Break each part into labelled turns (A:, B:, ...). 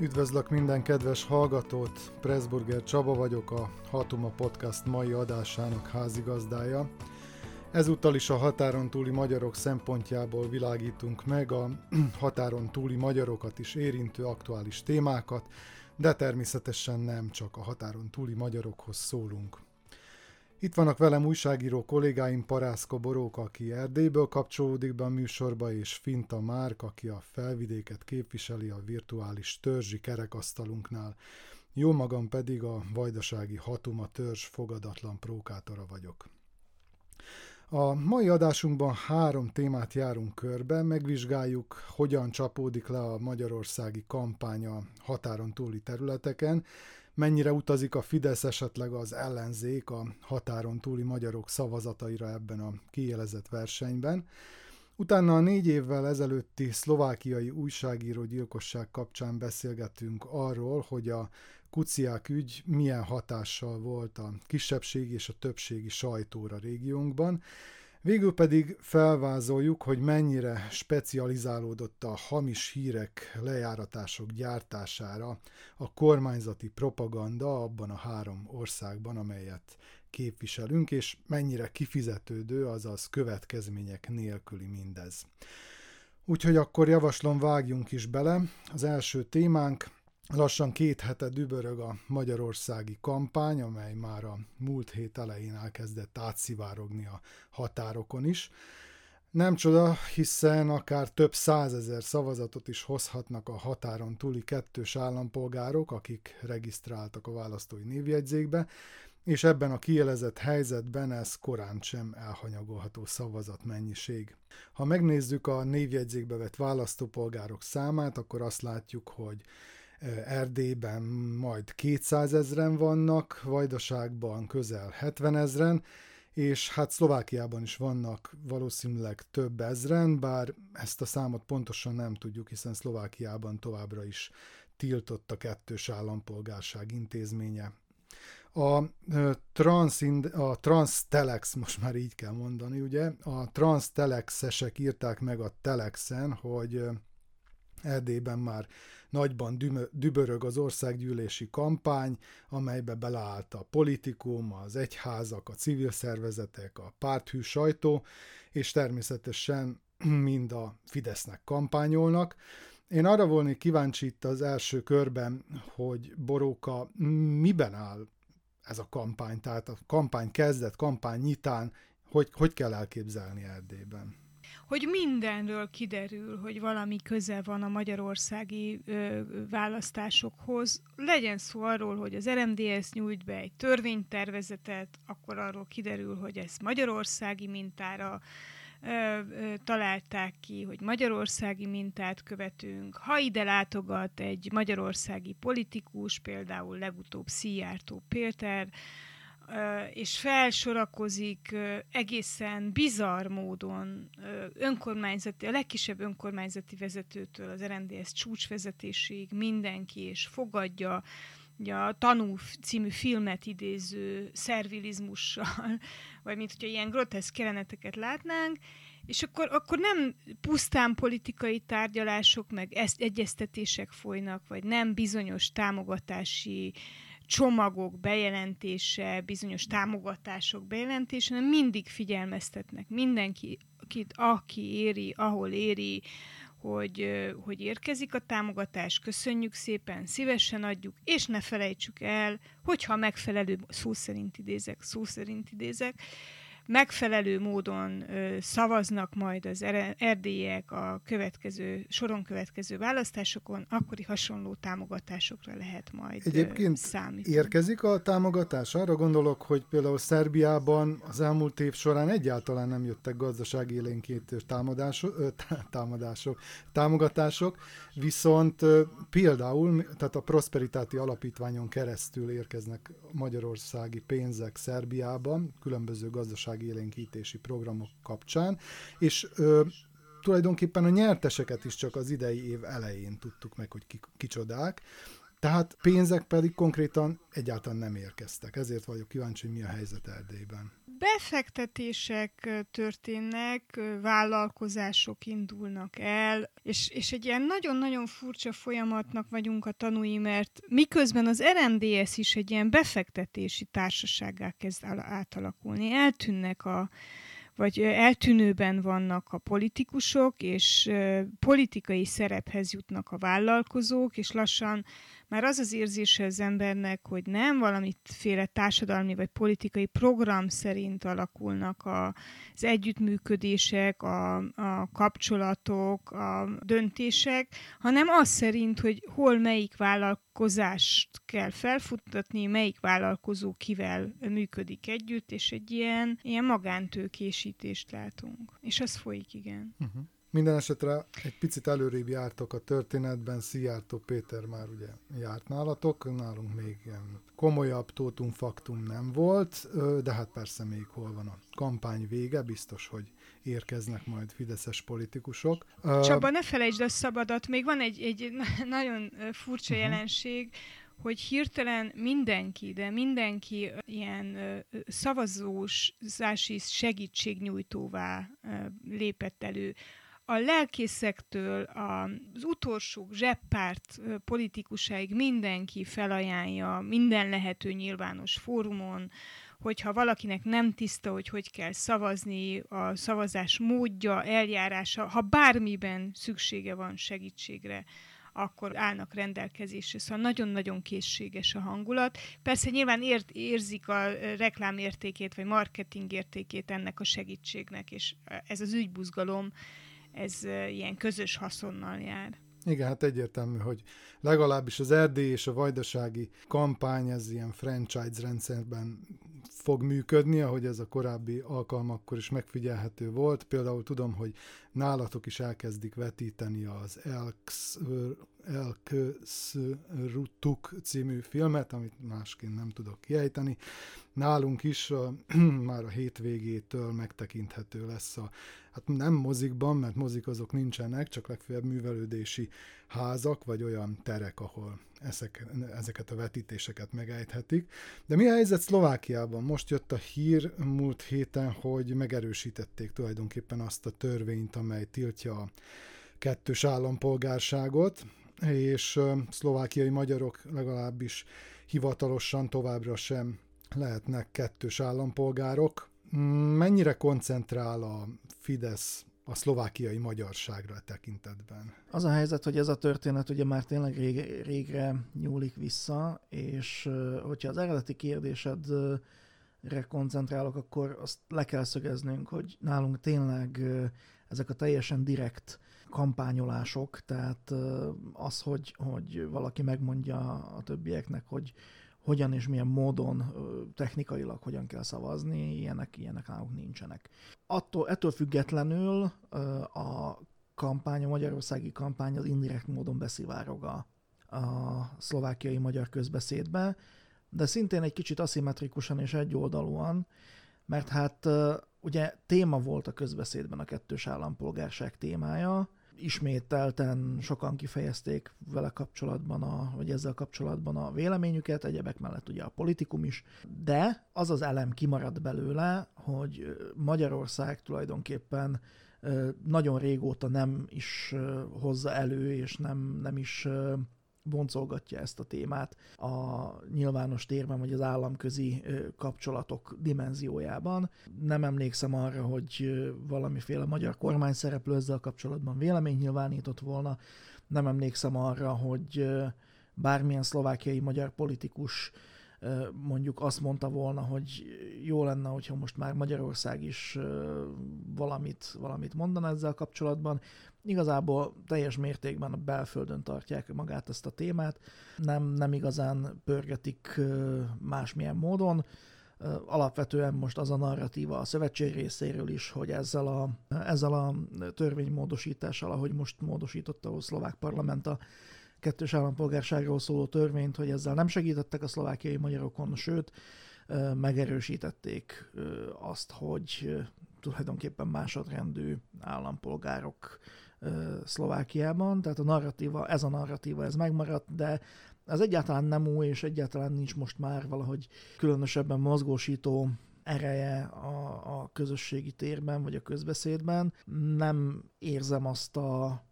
A: Üdvözlök minden kedves hallgatót, Pressburger Csaba vagyok, a Hatuma Podcast mai adásának házigazdája. Ezúttal is a határon túli magyarok szempontjából világítunk meg a határon túli magyarokat is érintő aktuális témákat, de természetesen nem csak a határon túli magyarokhoz szólunk. Itt vannak velem újságíró kollégáim Parászka Borók, aki Erdélyből kapcsolódik be a műsorba, és Finta Márk, aki a felvidéket képviseli a virtuális törzsi kerekasztalunknál. Jó magam pedig a vajdasági Hatuma törzs fogadatlan prókátora vagyok. A mai adásunkban három témát járunk körbe, megvizsgáljuk, hogyan csapódik le a magyarországi kampány a határon túli területeken, mennyire utazik a Fidesz esetleg az ellenzék a határon túli magyarok szavazataira ebben a kiélezett versenyben. Utána a négy évvel ezelőtti szlovákiai újságíró gyilkosság kapcsán beszélgettünk arról, hogy a kuciák ügy milyen hatással volt a kisebbségi és a többségi sajtóra régiónkban, Végül pedig felvázoljuk, hogy mennyire specializálódott a hamis hírek, lejáratások gyártására a kormányzati propaganda abban a három országban, amelyet képviselünk, és mennyire kifizetődő, azaz következmények nélküli mindez. Úgyhogy akkor javaslom vágjunk is bele. Az első témánk Lassan két hete dübörög a magyarországi kampány, amely már a múlt hét elején elkezdett átszivárogni a határokon is. Nem csoda, hiszen akár több százezer szavazatot is hozhatnak a határon túli kettős állampolgárok, akik regisztráltak a választói névjegyzékbe, és ebben a kielezett helyzetben ez korán sem elhanyagolható szavazatmennyiség. Ha megnézzük a névjegyzékbe vett választópolgárok számát, akkor azt látjuk, hogy Erdélyben majd 200 ezren vannak, Vajdaságban közel 70 ezren, és hát Szlovákiában is vannak valószínűleg több ezren, bár ezt a számot pontosan nem tudjuk, hiszen Szlovákiában továbbra is tiltott a kettős állampolgárság intézménye. A, trans, a Transtelex, most már így kell mondani, ugye, a Transtelexesek írták meg a Telexen, hogy Erdélyben már nagyban dübörög az országgyűlési kampány, amelybe beleállt a politikum, az egyházak, a civil szervezetek, a párthű sajtó, és természetesen mind a Fidesznek kampányolnak. Én arra volnék kíváncsi itt az első körben, hogy Boróka miben áll ez a kampány, tehát a kampány kezdet, kampány nyitán, hogy, hogy kell elképzelni Erdélyben?
B: Hogy mindenről kiderül, hogy valami köze van a magyarországi ö, választásokhoz. Legyen szó arról, hogy az RMDS nyújt be egy törvénytervezetet, akkor arról kiderül, hogy ez magyarországi mintára ö, ö, találták ki, hogy magyarországi mintát követünk. Ha ide látogat egy magyarországi politikus, például legutóbb Szijjártó Péter, és felsorakozik egészen bizarr módon önkormányzati, a legkisebb önkormányzati vezetőtől az RNDS csúcsvezetésig mindenki, és fogadja a Tanú című filmet idéző szervilizmussal, vagy mint hogyha ilyen groteszk jeleneteket látnánk, és akkor, akkor nem pusztán politikai tárgyalások, meg ezt, egyeztetések folynak, vagy nem bizonyos támogatási uh, csomagok bejelentése, bizonyos támogatások bejelentése, hanem mindig figyelmeztetnek mindenki, akit, aki éri, ahol éri, hogy, hogy érkezik a támogatás, köszönjük szépen, szívesen adjuk, és ne felejtsük el, hogyha megfelelő, szó szerint idézek, szó szerint idézek, megfelelő módon ö, szavaznak majd az erdélyek a következő, soron következő választásokon, akkori hasonló támogatásokra lehet majd
A: Egyébként
B: számítani.
A: érkezik a támogatás? Arra gondolok, hogy például Szerbiában az elmúlt év során egyáltalán nem jöttek gazdasági élénkítő támadások, támadások, támogatások, viszont például, tehát a Prosperitáti Alapítványon keresztül érkeznek magyarországi pénzek Szerbiában, különböző gazdasági gazdaságélénkítési programok kapcsán, és ö, tulajdonképpen a nyerteseket is csak az idei év elején tudtuk meg, hogy ki, kicsodák. Tehát pénzek pedig konkrétan egyáltalán nem érkeztek. Ezért vagyok kíváncsi, hogy mi a helyzet Erdélyben.
B: Befektetések történnek, vállalkozások indulnak el, és, és egy ilyen nagyon-nagyon furcsa folyamatnak vagyunk a tanúi, mert miközben az RMDS is egy ilyen befektetési társasággá kezd átalakulni, eltűnnek a vagy eltűnőben vannak a politikusok, és politikai szerephez jutnak a vállalkozók, és lassan már az az érzése az embernek, hogy nem valamiféle társadalmi vagy politikai program szerint alakulnak a, az együttműködések, a, a kapcsolatok, a döntések, hanem az szerint, hogy hol melyik vállalkozást kell felfuttatni, melyik vállalkozó kivel működik együtt, és egy ilyen, ilyen magántőkésítést látunk. És az folyik, igen.
A: Uh-huh. Minden esetre egy picit előrébb jártok a történetben, Szijjártó Péter már ugye járt nálatok, nálunk még ilyen komolyabb tótum faktum nem volt, de hát persze még hol van a kampány vége, biztos, hogy érkeznek majd fideszes politikusok.
B: Csaba, ne felejtsd a szabadat, még van egy, egy nagyon furcsa uh-huh. jelenség, hogy hirtelen mindenki, de mindenki ilyen szavazósási segítségnyújtóvá lépett elő a lelkészektől az utolsó zseppárt politikusáig mindenki felajánlja minden lehető nyilvános fórumon, hogyha valakinek nem tiszta, hogy hogy kell szavazni, a szavazás módja, eljárása, ha bármiben szüksége van segítségre, akkor állnak rendelkezésre. Szóval nagyon-nagyon készséges a hangulat. Persze nyilván ért, érzik a reklámértékét, vagy marketing értékét ennek a segítségnek, és ez az ügybuzgalom, ez ilyen közös haszonnal jár.
A: Igen, hát egyértelmű, hogy legalábbis az erdély és a vajdasági kampány ez ilyen franchise rendszerben fog működni, ahogy ez a korábbi alkalmakkor is megfigyelhető volt. Például tudom, hogy nálatok is elkezdik vetíteni az Elks, Elköszrutuk című filmet, amit másként nem tudok kiejteni. Nálunk is már a hétvégétől megtekinthető lesz a hát nem mozikban, mert mozik azok nincsenek, csak legfeljebb művelődési házak, vagy olyan terek, ahol ezek, ezeket a vetítéseket megejthetik. De mi a helyzet Szlovákiában? Most jött a hír múlt héten, hogy megerősítették tulajdonképpen azt a törvényt, amely tiltja a kettős állampolgárságot, és szlovákiai magyarok legalábbis hivatalosan továbbra sem lehetnek kettős állampolgárok. Mennyire koncentrál a Fidesz a szlovákiai magyarságra a tekintetben.
C: Az a helyzet, hogy ez a történet ugye már tényleg rég, régre nyúlik vissza, és hogyha az eredeti kérdésedre koncentrálok, akkor azt le kell szögeznünk, hogy nálunk tényleg ezek a teljesen direkt kampányolások, tehát az, hogy, hogy valaki megmondja a többieknek, hogy hogyan és milyen módon technikailag hogyan kell szavazni, ilyenek, ilyenek nálunk nincsenek. Attól, ettől függetlenül a kampány, a magyarországi kampány az indirekt módon beszivárog a, a szlovákiai magyar közbeszédbe, de szintén egy kicsit aszimmetrikusan és egyoldalúan, mert hát ugye téma volt a közbeszédben a kettős állampolgárság témája, ismételten sokan kifejezték vele kapcsolatban, a, vagy ezzel kapcsolatban a véleményüket, egyebek mellett ugye a politikum is, de az az elem kimaradt belőle, hogy Magyarország tulajdonképpen nagyon régóta nem is hozza elő, és nem, nem is boncolgatja ezt a témát a nyilvános térben, vagy az államközi kapcsolatok dimenziójában. Nem emlékszem arra, hogy valamiféle magyar kormány szereplő ezzel kapcsolatban vélemény nyilvánított volna. Nem emlékszem arra, hogy bármilyen szlovákiai magyar politikus mondjuk azt mondta volna, hogy jó lenne, hogyha most már Magyarország is valamit, valamit mondana ezzel kapcsolatban. Igazából teljes mértékben a belföldön tartják magát ezt a témát, nem, nem igazán pörgetik másmilyen módon. Alapvetően most az a narratíva a szövetség részéről is, hogy ezzel a, ezzel a törvénymódosítással, ahogy most módosította a szlovák parlament a kettős állampolgárságról szóló törvényt, hogy ezzel nem segítettek a szlovákiai magyarokon, sőt, megerősítették azt, hogy tulajdonképpen másodrendű állampolgárok Szlovákiában, tehát a narratíva, ez a narratíva, ez megmaradt, de Ez egyáltalán nem új, és egyáltalán nincs most már valahogy különösebben mozgósító ereje a, a közösségi térben, vagy a közbeszédben. Nem érzem azt a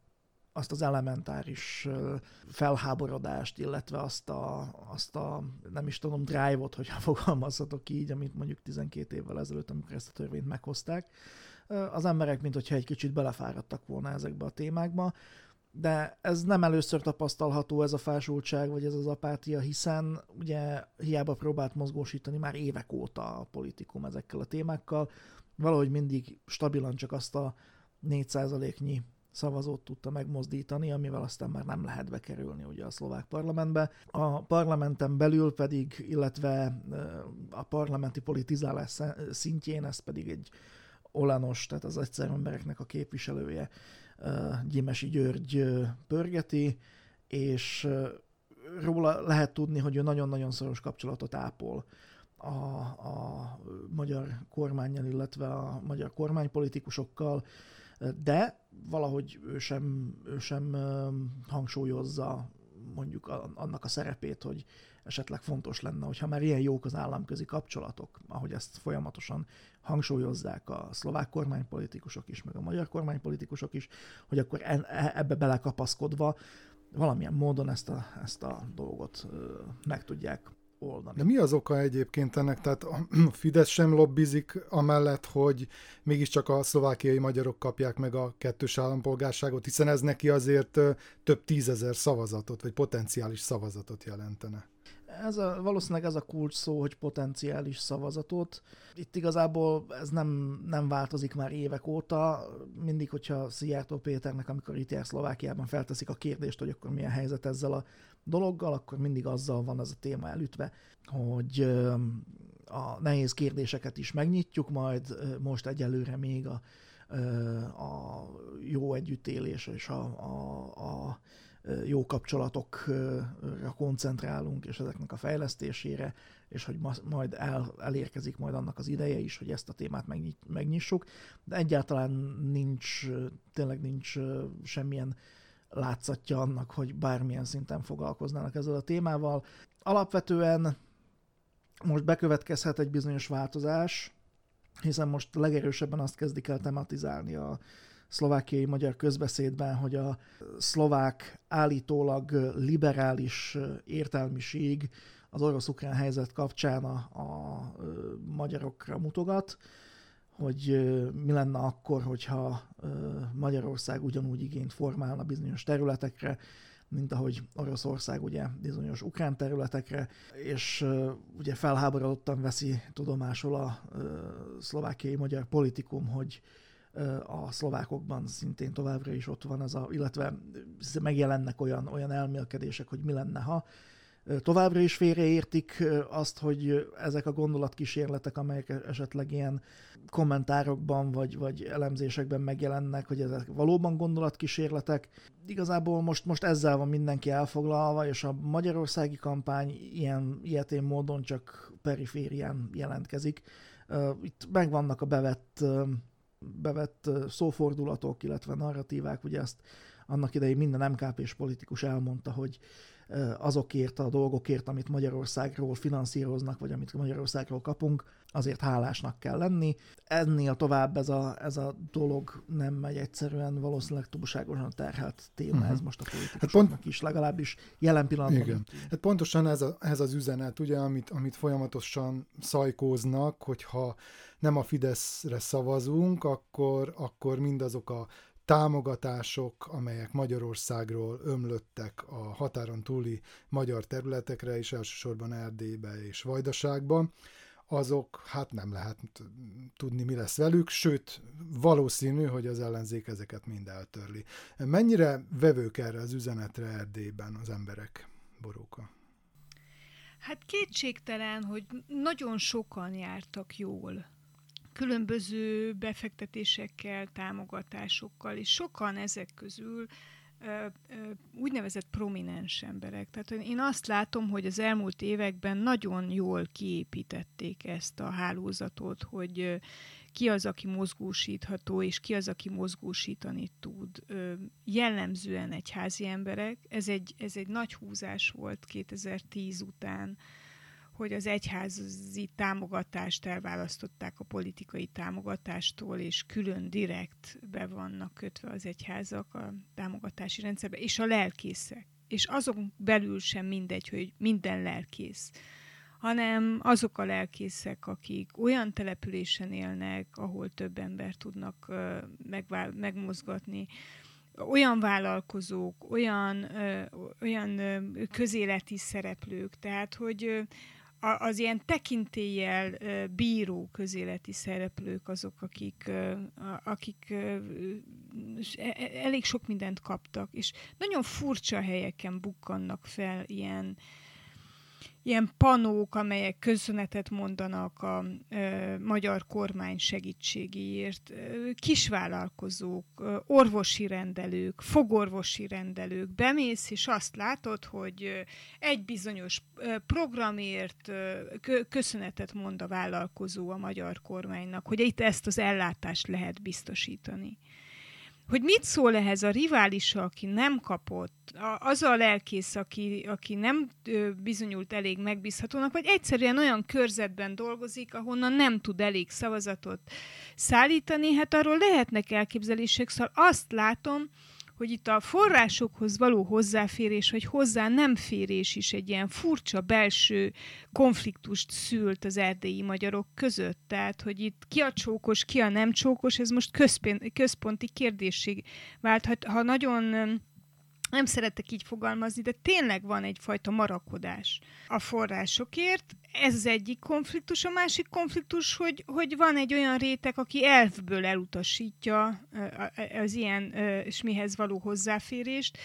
C: azt az elementáris felháborodást, illetve azt a, azt a nem is tudom, drive-ot, hogyha fogalmazhatok így, amit mondjuk 12 évvel ezelőtt, amikor ezt a törvényt meghozták. Az emberek, mint hogyha egy kicsit belefáradtak volna ezekbe a témákba, de ez nem először tapasztalható ez a fásultság, vagy ez az apátia, hiszen ugye hiába próbált mozgósítani már évek óta a politikum ezekkel a témákkal, valahogy mindig stabilan csak azt a 4%-nyi szavazót tudta megmozdítani, amivel aztán már nem lehet bekerülni ugye a szlovák parlamentbe. A parlamenten belül pedig, illetve a parlamenti politizálás szintjén ez pedig egy Olanos, tehát az egyszer embereknek a képviselője, Gyimesi György pörgeti, és róla lehet tudni, hogy ő nagyon-nagyon szoros kapcsolatot ápol a, a magyar kormányjal, illetve a magyar kormánypolitikusokkal, de valahogy ő sem, ő sem hangsúlyozza mondjuk annak a szerepét, hogy esetleg fontos lenne, hogyha már ilyen jók az államközi kapcsolatok, ahogy ezt folyamatosan hangsúlyozzák a szlovák kormánypolitikusok is, meg a magyar kormánypolitikusok is, hogy akkor e, ebbe belekapaszkodva valamilyen módon ezt a, ezt a dolgot meg tudják oldani.
A: De mi az oka egyébként ennek? Tehát a Fidesz sem lobbizik amellett, hogy mégiscsak a szlovákiai magyarok kapják meg a kettős állampolgárságot, hiszen ez neki azért több tízezer szavazatot, vagy potenciális szavazatot jelentene
C: ez a, valószínűleg ez a kulcs szó, hogy potenciális szavazatot. Itt igazából ez nem, nem változik már évek óta. Mindig, hogyha Szijjártó Péternek, amikor itt jár Szlovákiában felteszik a kérdést, hogy akkor milyen helyzet ezzel a dologgal, akkor mindig azzal van ez a téma elütve, hogy a nehéz kérdéseket is megnyitjuk, majd most egyelőre még a, a jó együttélés és a, a, a jó kapcsolatokra koncentrálunk, és ezeknek a fejlesztésére, és hogy majd el, elérkezik majd annak az ideje is, hogy ezt a témát megnyissuk, de egyáltalán nincs, tényleg nincs semmilyen látszatja annak, hogy bármilyen szinten foglalkoznának ezzel a témával. Alapvetően most bekövetkezhet egy bizonyos változás, hiszen most legerősebben azt kezdik el tematizálni a szlovákiai magyar közbeszédben, hogy a szlovák állítólag liberális értelmiség az orosz-ukrán helyzet kapcsán a, a magyarokra mutogat, hogy mi lenne akkor, hogyha Magyarország ugyanúgy igényt formálna bizonyos területekre, mint ahogy Oroszország ugye bizonyos ukrán területekre, és ugye felháborodottan veszi tudomásul a szlovákiai magyar politikum, hogy a szlovákokban szintén továbbra is ott van az a, illetve megjelennek olyan, olyan elmélkedések, hogy mi lenne, ha továbbra is félreértik azt, hogy ezek a gondolatkísérletek, amelyek esetleg ilyen kommentárokban vagy, vagy elemzésekben megjelennek, hogy ezek valóban gondolatkísérletek. Igazából most, most ezzel van mindenki elfoglalva, és a magyarországi kampány ilyen, ilyetén módon csak periférián jelentkezik. Itt megvannak a bevett bevett szófordulatok, illetve narratívák, ugye ezt annak idején minden MKP-s politikus elmondta, hogy azokért a dolgokért, amit Magyarországról finanszíroznak, vagy amit Magyarországról kapunk, azért hálásnak kell lenni. Ennél tovább ez a, ez a dolog nem megy egyszerűen, valószínűleg túlságosan terhelt téma uh-huh. ez most a politikusoknak hát pont... is, legalábbis jelen pillanatban.
A: Igen. Hát pontosan ez, a, ez az üzenet, ugye, amit, amit folyamatosan szajkóznak, hogyha nem a Fideszre szavazunk, akkor, akkor mindazok a támogatások, amelyek Magyarországról ömlöttek a határon túli magyar területekre, és elsősorban Erdélybe és Vajdaságba, azok hát nem lehet tudni, mi lesz velük, sőt, valószínű, hogy az ellenzék ezeket mind eltörli. Mennyire vevők erre az üzenetre Erdélyben az emberek, Boróka?
B: Hát kétségtelen, hogy nagyon sokan jártak jól különböző befektetésekkel, támogatásokkal, és sokan ezek közül úgynevezett prominens emberek. Tehát én azt látom, hogy az elmúlt években nagyon jól kiépítették ezt a hálózatot, hogy ki az, aki mozgósítható, és ki az, aki mozgósítani tud. Jellemzően egyházi emberek. Ez egy, ez egy nagy húzás volt 2010 után, hogy az egyházi támogatást elválasztották a politikai támogatástól, és külön direkt be vannak kötve az egyházak a támogatási rendszerbe, és a lelkészek. És azon belül sem mindegy, hogy minden lelkész, hanem azok a lelkészek, akik olyan településen élnek, ahol több ember tudnak megvál, megmozgatni, olyan vállalkozók, olyan, ö, olyan közéleti szereplők, tehát hogy az ilyen tekintéllyel bíró közéleti szereplők azok, akik, akik e, e, elég sok mindent kaptak, és nagyon furcsa helyeken bukkannak fel ilyen, ilyen panók, amelyek köszönetet mondanak a ö, magyar kormány segítségéért, ö, kisvállalkozók, ö, orvosi rendelők, fogorvosi rendelők, bemész, és azt látod, hogy egy bizonyos programért ö, köszönetet mond a vállalkozó a magyar kormánynak, hogy itt ezt az ellátást lehet biztosítani hogy mit szól ehhez a riválisa, aki nem kapott, az a lelkész, aki, aki nem bizonyult elég megbízhatónak, vagy egyszerűen olyan körzetben dolgozik, ahonnan nem tud elég szavazatot szállítani, hát arról lehetnek elképzelések, szóval azt látom, hogy itt a forrásokhoz való hozzáférés, vagy hozzá nem férés is egy ilyen furcsa belső konfliktust szült az erdélyi magyarok között. Tehát, hogy itt ki a csókos, ki a nem csókos, ez most központi kérdésség vált. Ha nagyon nem szeretek így fogalmazni, de tényleg van egyfajta marakodás a forrásokért. Ez az egyik konfliktus. A másik konfliktus, hogy, hogy van egy olyan réteg, aki elfből elutasítja az ilyen és mihez való hozzáférést,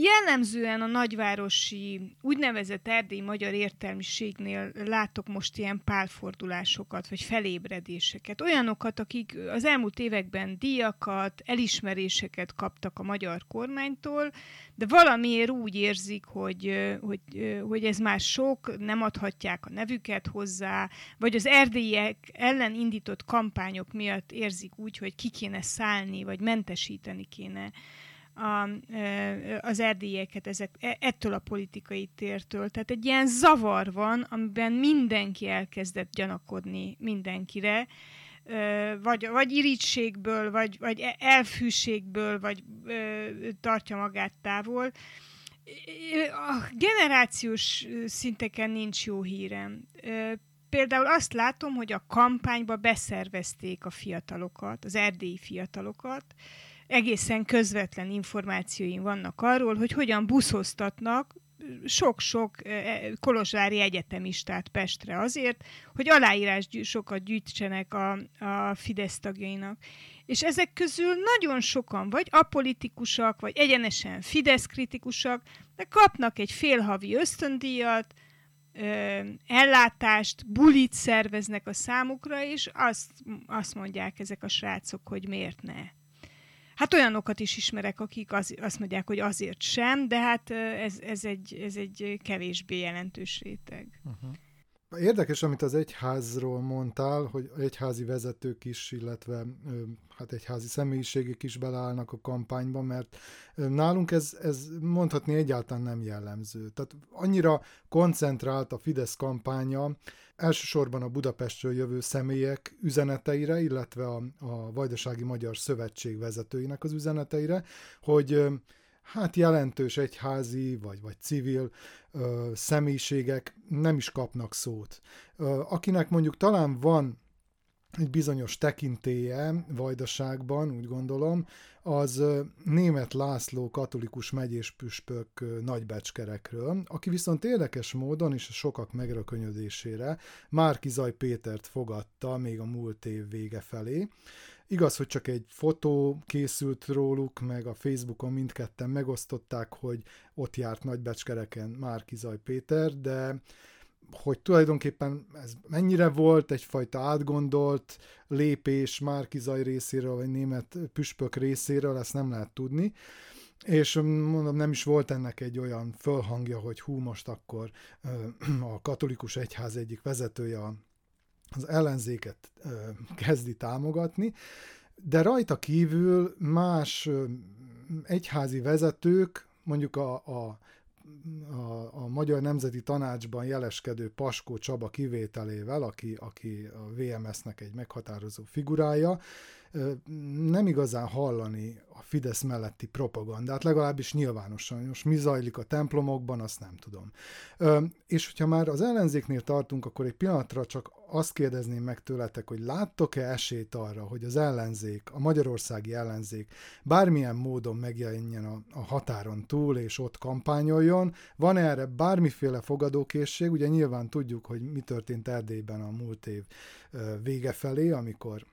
B: Jellemzően a nagyvárosi úgynevezett erdélyi magyar értelmiségnél látok most ilyen pálfordulásokat, vagy felébredéseket. Olyanokat, akik az elmúlt években díjakat, elismeréseket kaptak a magyar kormánytól, de valamiért úgy érzik, hogy, hogy, hogy ez már sok, nem adhatják a nevüket hozzá, vagy az erdélyiek ellen indított kampányok miatt érzik úgy, hogy ki kéne szállni, vagy mentesíteni kéne a, az erdélyeket ezek, e, ettől a politikai tértől. Tehát egy ilyen zavar van, amiben mindenki elkezdett gyanakodni mindenkire, vagy, vagy irítségből, vagy, vagy e, elfűségből, vagy tartja magát távol. A generációs szinteken nincs jó hírem. Például azt látom, hogy a kampányba beszervezték a fiatalokat, az erdélyi fiatalokat, egészen közvetlen információim vannak arról, hogy hogyan buszoztatnak sok-sok eh, eh, kolozsvári egyetemistát Pestre azért, hogy aláírás sokat gyűjtsenek a, a Fidesz tagjainak. És ezek közül nagyon sokan vagy apolitikusak, vagy egyenesen Fidesz kritikusak, de kapnak egy félhavi ösztöndíjat, ellátást, bulit szerveznek a számukra, és azt, azt mondják ezek a srácok, hogy miért ne. Hát olyanokat is ismerek, akik az, azt mondják, hogy azért sem, de hát ez, ez, egy, ez egy kevésbé jelentős réteg. Uh-huh.
A: Érdekes, amit az egyházról mondtál, hogy egyházi vezetők is, illetve hát egyházi személyiségek is beleállnak a kampányba, mert nálunk ez, ez mondhatni egyáltalán nem jellemző. Tehát annyira koncentrált a Fidesz kampánya, elsősorban a Budapestről jövő személyek üzeneteire, illetve a, a Vajdasági Magyar Szövetség vezetőinek az üzeneteire, hogy hát jelentős egyházi vagy, vagy civil ö, személyiségek nem is kapnak szót. Ö, akinek mondjuk talán van egy bizonyos tekintélye Vajdaságban, úgy gondolom, az német László katolikus megyés püspök nagybecskerekről, aki viszont érdekes módon és sokak megrökönyödésére Márki Zaj Pétert fogadta még a múlt év vége felé. Igaz, hogy csak egy fotó készült róluk, meg a Facebookon mindketten megosztották, hogy ott járt Nagybecskereken Márki Zaj Péter, de hogy tulajdonképpen ez mennyire volt egyfajta átgondolt lépés Márkizaj részéről, vagy német püspök részéről, ezt nem lehet tudni. és mondom, nem is volt ennek egy olyan fölhangja, hogy hú, most akkor a katolikus egyház egyik vezetője az ellenzéket kezdi támogatni, de rajta kívül más egyházi vezetők, mondjuk a, a a, a Magyar Nemzeti Tanácsban jeleskedő Paskó Csaba kivételével, aki, aki a VMS-nek egy meghatározó figurája, nem igazán hallani a Fidesz melletti propagandát, legalábbis nyilvánosan. Most mi zajlik a templomokban, azt nem tudom. És hogyha már az ellenzéknél tartunk, akkor egy pillanatra csak azt kérdezném meg tőletek, hogy láttok-e esélyt arra, hogy az ellenzék, a magyarországi ellenzék bármilyen módon megjelenjen a, a határon túl, és ott kampányoljon? Van erre bármiféle fogadókészség? Ugye nyilván tudjuk, hogy mi történt Erdélyben a múlt év vége felé, amikor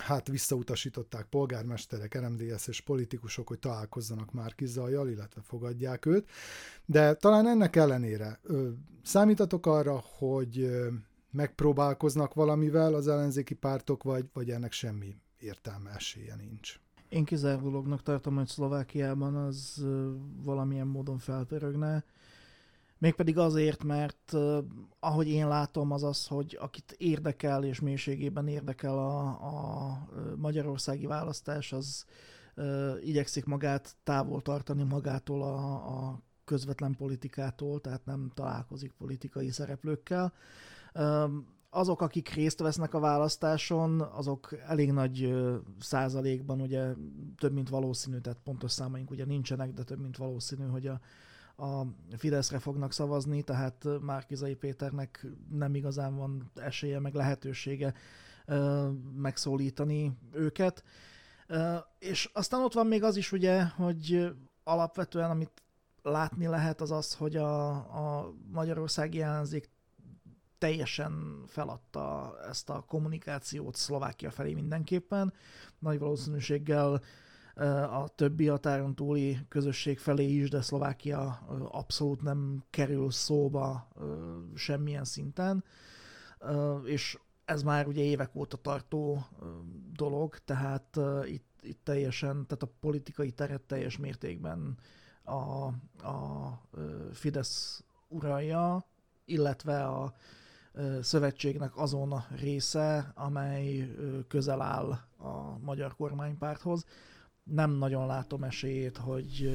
A: hát visszautasították polgármesterek, RMDS és politikusok, hogy találkozzanak már Zajjal, illetve fogadják őt. De talán ennek ellenére számítatok arra, hogy megpróbálkoznak valamivel az ellenzéki pártok, vagy, vagy ennek semmi értelme esélye nincs?
C: Én kizárólag tartom, hogy Szlovákiában az valamilyen módon felpörögne. Mégpedig azért, mert ahogy én látom, az az, hogy akit érdekel és mélységében érdekel a, a magyarországi választás, az igyekszik magát távol tartani magától a, a közvetlen politikától, tehát nem találkozik politikai szereplőkkel. Azok, akik részt vesznek a választáson, azok elég nagy százalékban, ugye több mint valószínű, tehát pontos számaink ugye nincsenek, de több mint valószínű, hogy a a Fideszre fognak szavazni, tehát Márkizai Péternek nem igazán van esélye, meg lehetősége megszólítani őket. És aztán ott van még az is ugye, hogy alapvetően amit látni lehet az az, hogy a, a magyarországi ellenzék teljesen feladta ezt a kommunikációt Szlovákia felé mindenképpen. Nagy valószínűséggel a többi határon túli közösség felé is, de Szlovákia abszolút nem kerül szóba semmilyen szinten, és ez már ugye évek óta tartó dolog, tehát itt, itt teljesen, tehát a politikai teret teljes mértékben a, a Fidesz uralja, illetve a szövetségnek azon része, amely közel áll a magyar kormánypárthoz nem nagyon látom esélyét, hogy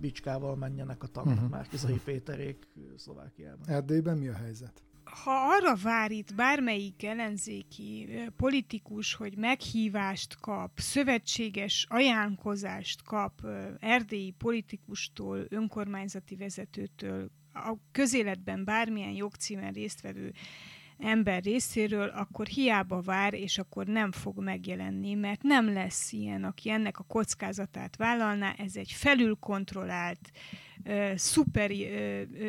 C: bicskával menjenek a tankok uh-huh. már Kizai Péterék Szlovákiában.
A: Erdélyben mi a helyzet?
B: Ha arra vár itt bármelyik ellenzéki politikus, hogy meghívást kap, szövetséges ajánlkozást kap erdélyi politikustól, önkormányzati vezetőtől, a közéletben bármilyen jogcímen résztvevő ember részéről, akkor hiába vár, és akkor nem fog megjelenni, mert nem lesz ilyen, aki ennek a kockázatát vállalná, ez egy felülkontrollált, szuper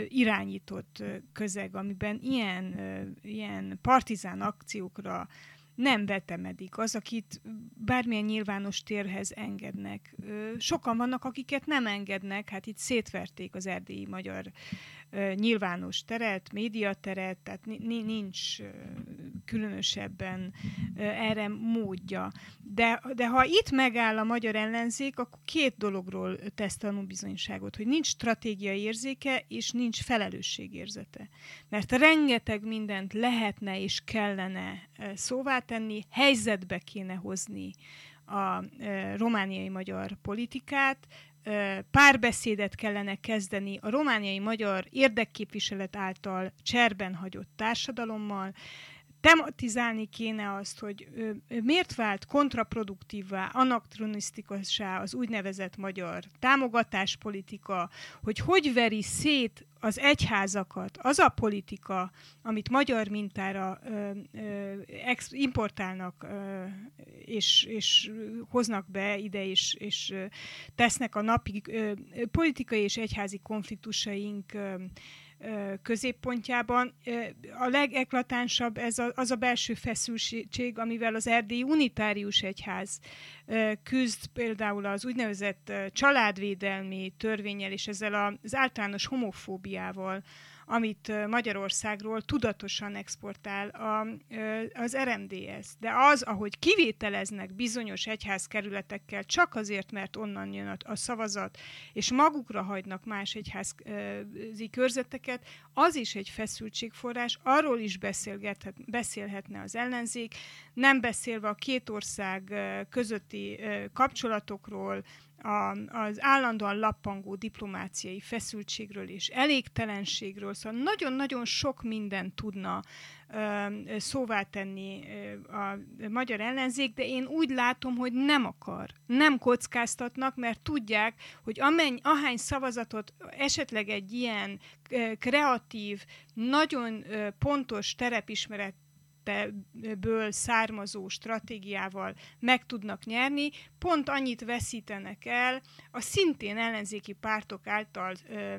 B: irányított közeg, amiben ilyen, ilyen partizán akciókra nem vetemedik. Az, akit bármilyen nyilvános térhez engednek. Sokan vannak, akiket nem engednek, hát itt szétverték az erdélyi magyar nyilvános teret, médiateret, tehát nincs különösebben erre módja. De, de ha itt megáll a magyar ellenzék, akkor két dologról tesz tanúbizonyságot, hogy nincs stratégiai érzéke, és nincs felelősségérzete. Mert rengeteg mindent lehetne és kellene szóvá tenni, helyzetbe kéne hozni a romániai magyar politikát, párbeszédet kellene kezdeni a romániai magyar érdekképviselet által cserben hagyott társadalommal, tematizálni kéne azt, hogy miért vált kontraproduktívvá, anakronisztikussá az úgynevezett magyar támogatáspolitika, hogy hogy veri szét az egyházakat, az a politika, amit magyar mintára ö, ö, ex, importálnak ö, és, és hoznak be ide, és, és tesznek a napi ö, politikai és egyházi konfliktusaink ö, középpontjában. A legeklatánsabb ez a, az a belső feszültség, amivel az erdélyi unitárius egyház küzd például az úgynevezett családvédelmi törvényel és ezzel az általános homofóbiával, amit Magyarországról tudatosan exportál a, az RMDS. De az, ahogy kivételeznek bizonyos egyházkerületekkel csak azért, mert onnan jön a, szavazat, és magukra hagynak más egyházi körzeteket, az is egy feszültségforrás, arról is beszélgethet, beszélhetne az ellenzék, nem beszélve a két ország közötti kapcsolatokról, az állandóan lappangó diplomáciai feszültségről és elégtelenségről, szóval nagyon-nagyon sok mindent tudna szóvá tenni a magyar ellenzék, de én úgy látom, hogy nem akar, nem kockáztatnak, mert tudják, hogy amenny, ahány szavazatot esetleg egy ilyen kreatív, nagyon pontos terepismeret ből származó stratégiával meg tudnak nyerni, pont annyit veszítenek el a szintén ellenzéki pártok által ö, ö,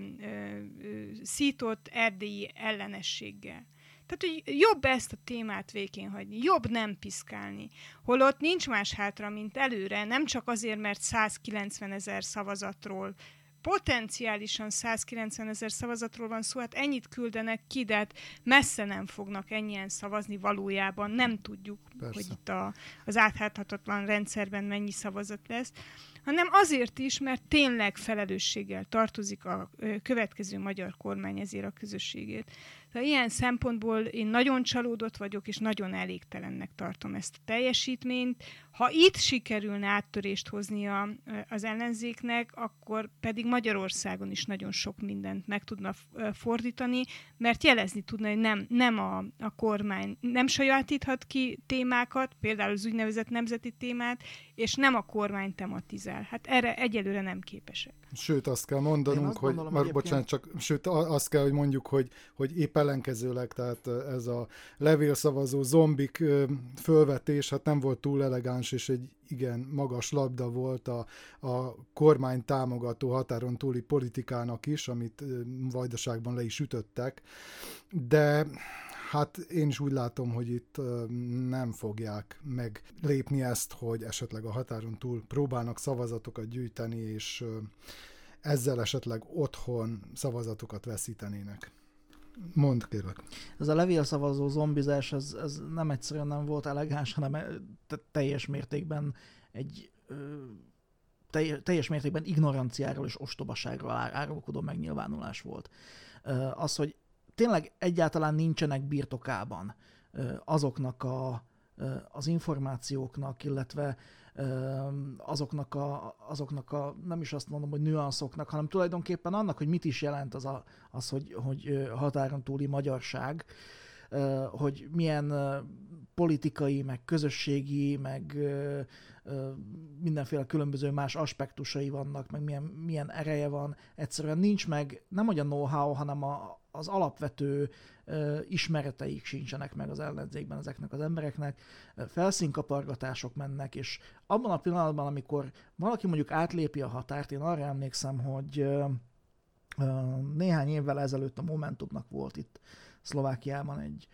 B: ö, szított erdélyi ellenességgel. Tehát, hogy jobb ezt a témát végén hagyni, jobb nem piszkálni. Holott nincs más hátra, mint előre, nem csak azért, mert 190 ezer szavazatról potenciálisan 190 ezer szavazatról van szó, hát ennyit küldenek ki, de hát messze nem fognak ennyien szavazni valójában, nem tudjuk, Persze. hogy itt a, az átháthatatlan rendszerben mennyi szavazat lesz, hanem azért is, mert tényleg felelősséggel tartozik a következő magyar kormány ezért a közösségét. Tehát ilyen szempontból én nagyon csalódott vagyok, és nagyon elégtelennek tartom ezt a teljesítményt. Ha itt sikerülne áttörést hoznia az ellenzéknek, akkor pedig Magyarországon is nagyon sok mindent meg tudna fordítani, mert jelezni tudna, hogy nem, nem a, a kormány nem sajátíthat ki témákat, például az úgynevezett nemzeti témát, és nem a kormány tematizál. Hát erre egyelőre nem képesek.
A: Sőt, azt kell mondanunk, azt hogy, gondolom, már, bocsánat, csak sőt, azt kell, hogy mondjuk, hogy, hogy épp ellenkezőleg, tehát ez a levélszavazó zombik fölvetés, hát nem volt túl elegáns, és egy igen magas labda volt a, a kormány támogató határon túli politikának is, amit vajdaságban le is ütöttek, de Hát én is úgy látom, hogy itt nem fogják meglépni ezt, hogy esetleg a határon túl próbálnak szavazatokat gyűjteni, és ezzel esetleg otthon szavazatokat veszítenének. Mondd, kérlek.
C: Ez a levélszavazó zombizás, ez, ez nem egyszerűen nem volt elegáns, hanem teljes mértékben egy teljes mértékben ignoranciáról és ostobaságról árulkodó megnyilvánulás volt. Az, hogy tényleg egyáltalán nincsenek birtokában azoknak a, az információknak, illetve azoknak a, azoknak a, nem is azt mondom, hogy nüanszoknak, hanem tulajdonképpen annak, hogy mit is jelent az, a, az hogy, hogy határon túli magyarság, hogy milyen politikai, meg közösségi, meg mindenféle különböző más aspektusai vannak, meg milyen, milyen ereje van. Egyszerűen nincs meg nem hogy a know-how, hanem a, az alapvető ismereteik sincsenek meg az ellenzékben ezeknek az embereknek, felszínkapargatások mennek, és abban a pillanatban, amikor valaki mondjuk átlépi a határt, én arra emlékszem, hogy néhány évvel ezelőtt a Momentumnak volt itt Szlovákiában egy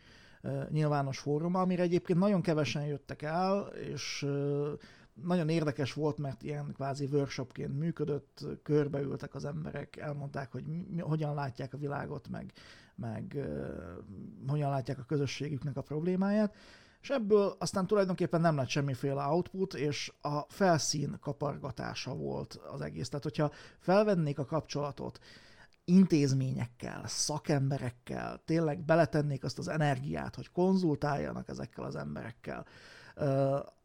C: nyilvános fórum, amire egyébként nagyon kevesen jöttek el, és nagyon érdekes volt, mert ilyen kvázi workshopként működött, körbeültek az emberek, elmondták, hogy mi, hogyan látják a világot, meg, meg uh, hogyan látják a közösségüknek a problémáját, és ebből aztán tulajdonképpen nem lett semmiféle output, és a felszín kapargatása volt az egész. Tehát, hogyha felvennék a kapcsolatot intézményekkel, szakemberekkel, tényleg beletennék azt az energiát, hogy konzultáljanak ezekkel az emberekkel,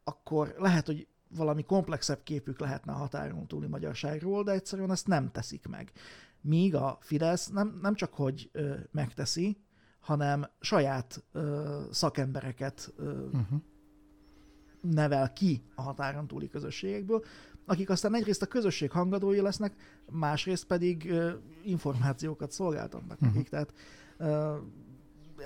C: akkor lehet, hogy valami komplexebb képük lehetne a határon túli magyarságról, de egyszerűen ezt nem teszik meg. Míg a Fidesz nem, nem csak hogy ö, megteszi, hanem saját ö, szakembereket ö, uh-huh. nevel ki a határon túli közösségekből, akik aztán egyrészt a közösség hangadói lesznek, másrészt pedig ö, információkat szolgáltatnak uh-huh. nekik. Tehát ö,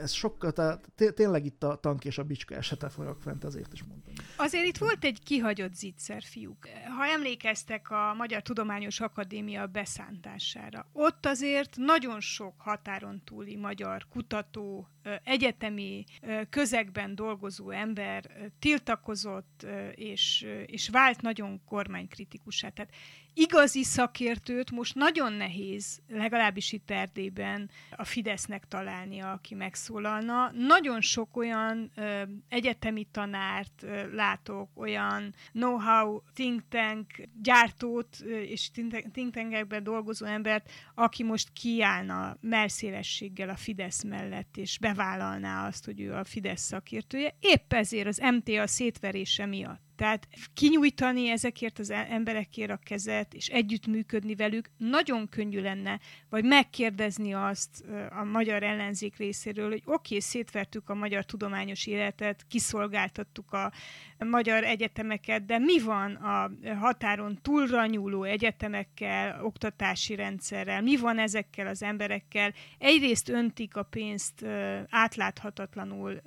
C: ez sokkal, tehát tényleg itt a tank és a bicska esete forog fent, ezért is mondtam.
B: Azért itt volt egy kihagyott zicser, fiúk. Ha emlékeztek a Magyar Tudományos Akadémia beszántására, ott azért nagyon sok határon túli magyar kutató, egyetemi közegben dolgozó ember tiltakozott és, és vált nagyon kormánykritikusá. Tehát igazi szakértőt most nagyon nehéz, legalábbis itt Erdélyben a Fidesznek találnia, aki megszólalna. Nagyon sok olyan ö, egyetemi tanárt ö, látok, olyan know-how think tank gyártót ö, és think tankekben dolgozó embert, aki most kiállna merszélességgel a Fidesz mellett, és bevállalná azt, hogy ő a Fidesz szakértője. Épp ezért az MTA szétverése miatt tehát kinyújtani ezekért az emberekért a kezet, és együttműködni velük nagyon könnyű lenne, vagy megkérdezni azt a magyar ellenzék részéről, hogy oké, okay, szétvertük a magyar tudományos életet, kiszolgáltattuk a magyar egyetemeket, de mi van a határon túlra nyúló egyetemekkel, oktatási rendszerrel, mi van ezekkel az emberekkel? Egyrészt öntik a pénzt átláthatatlanul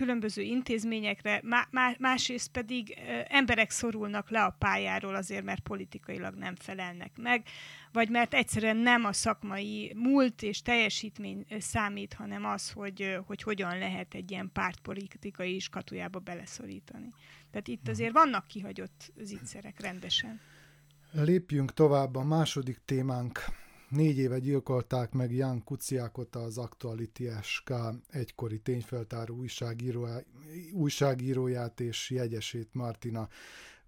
B: különböző intézményekre, má, másrészt pedig emberek szorulnak le a pályáról azért, mert politikailag nem felelnek meg, vagy mert egyszerűen nem a szakmai múlt és teljesítmény számít, hanem az, hogy, hogy hogyan lehet egy ilyen pártpolitikai iskatujába beleszorítani. Tehát itt mhm. azért vannak kihagyott zicserek rendesen.
A: Lépjünk tovább a második témánk Négy éve gyilkolták meg Jan Kuciákot, az Actuality SK egykori tényfeltáró újságíróját, újságíróját és jegyesét Martina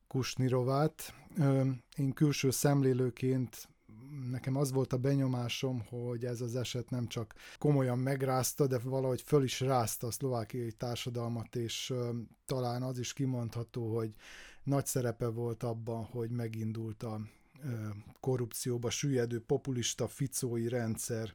A: Kusnirovát. Én külső szemlélőként nekem az volt a benyomásom, hogy ez az eset nem csak komolyan megrázta, de valahogy föl is rázta a szlovákiai társadalmat, és talán az is kimondható, hogy nagy szerepe volt abban, hogy megindult a korrupcióba süllyedő populista ficói rendszer